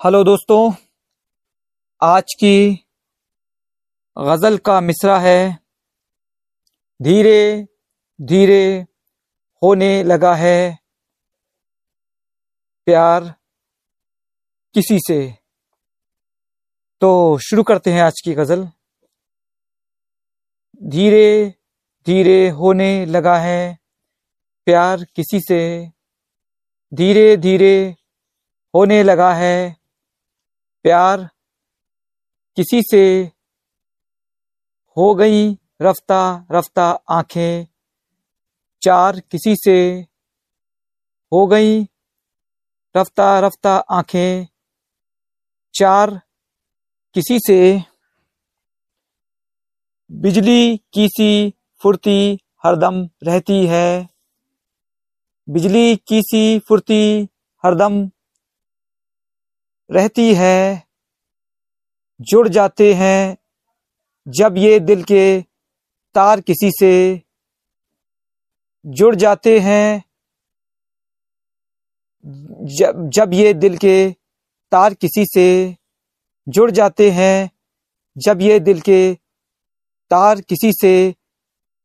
Hello दोस्तों, आज की गज़ल का मिसरा है। धीरे धीरे होने लगा है प्यार किसी से। तो शुरू करते हैं आज की गज़ल। धीरे धीरे होने लगा है प्यार किसी से। धीरे धीरे होने लगा है प्यार किसी से हो गई रफ्ता रफ्ता आँखें, चार किसी से हो गई रफ्ता रफ्ता आँखें, चार किसी से बिजली की सी फुर्ती हरदम रहती है। बिजली की सी फुर्ती हरदम रहती है, जुड़ जाते हैं, जब ये दिल के तार किसी से जुड़ जाते हैं, जब जब ये दिल के तार किसी से जुड़ जाते हैं, जब ये दिल के तार किसी से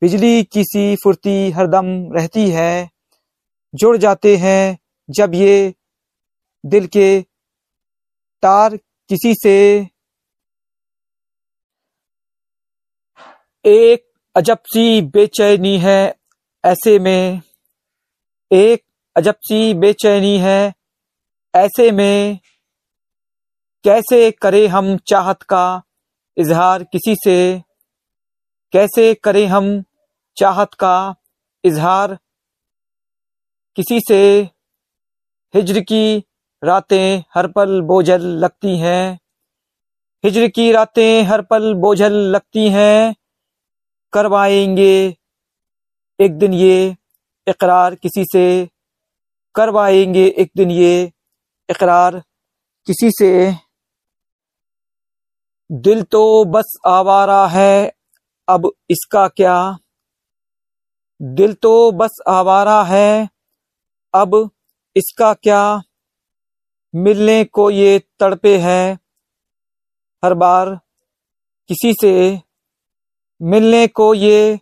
बिजली किसी फुर्ती हरदम रहती है, जुड़ जाते हैं, जब ये दिल के तार किसी से? एक अजब सी बेचैनी है ऐसे में। एक अजब सी बेचैनी है ऐसे में। कैसे करें हम चाहत का इजहार किसी से? कैसे करें हम चाहत का इजहार किसी से? हिजर की रातें हर पल बोझल लगती हैं। हिजर की रातें हर पल बोझल लगती हैं। करवाएँगे एक दिन ये इकरार किसी से। करवाएँगे एक दिन ये इकरार किसी से। दिल तो बस आवारा है, अब इसका क्या? दिल तो बस आवारा है, अब इसका क्या? मिलने को ये तड़पे हैं। हर बार किसी से मिलने को ये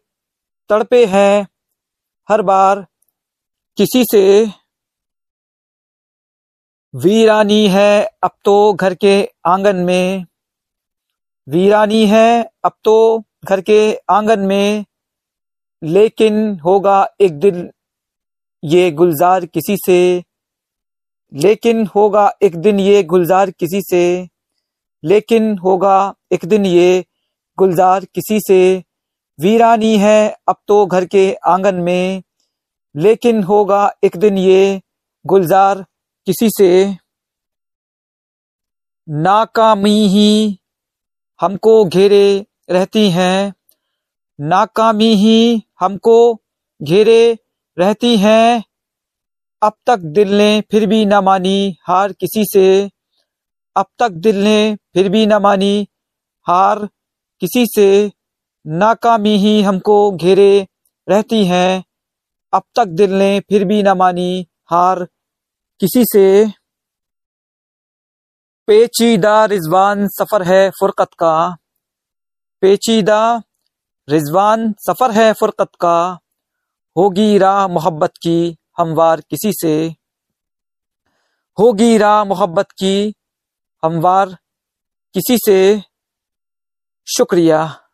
तड़पे हैं। हर बार किसी से वीरानी है अब तो घर के आँगन में। वीरानी है अब तो घर के आँगन में। लेकिन होगा एक दिन ये गुलजार किसी से लेकिन होगा एक दिन ये गुलजार किसी से, लेकिन होगा एक दिन ये गुलजार किसी से। वीरानी है अब तो घर के आँगन में, लेकिन होगा एक दिन ये गुलजार किसी से। नाकामी ही हमको घेरे रहती हैं, नाकामी ही हमको घेरे रहती हैं अब तक दिल ने फिर भी न मानी हार किसी से। अब तक दिल ने फिर भी न मानी हार किसी से। नाकामी ही हमको घेरे रहती हैं। अब तक दिल ने फिर भी न मानी हार किसी से। पेचीदा रिजवान सफ़र है फुरकत का। पेचीदा रिजवान सफ़र है फुरकत का। होगी राह मोहब्बत की। हमवार किसी से। होगी राह मोहब्बत की हमवार किसी से। शुक्रिया।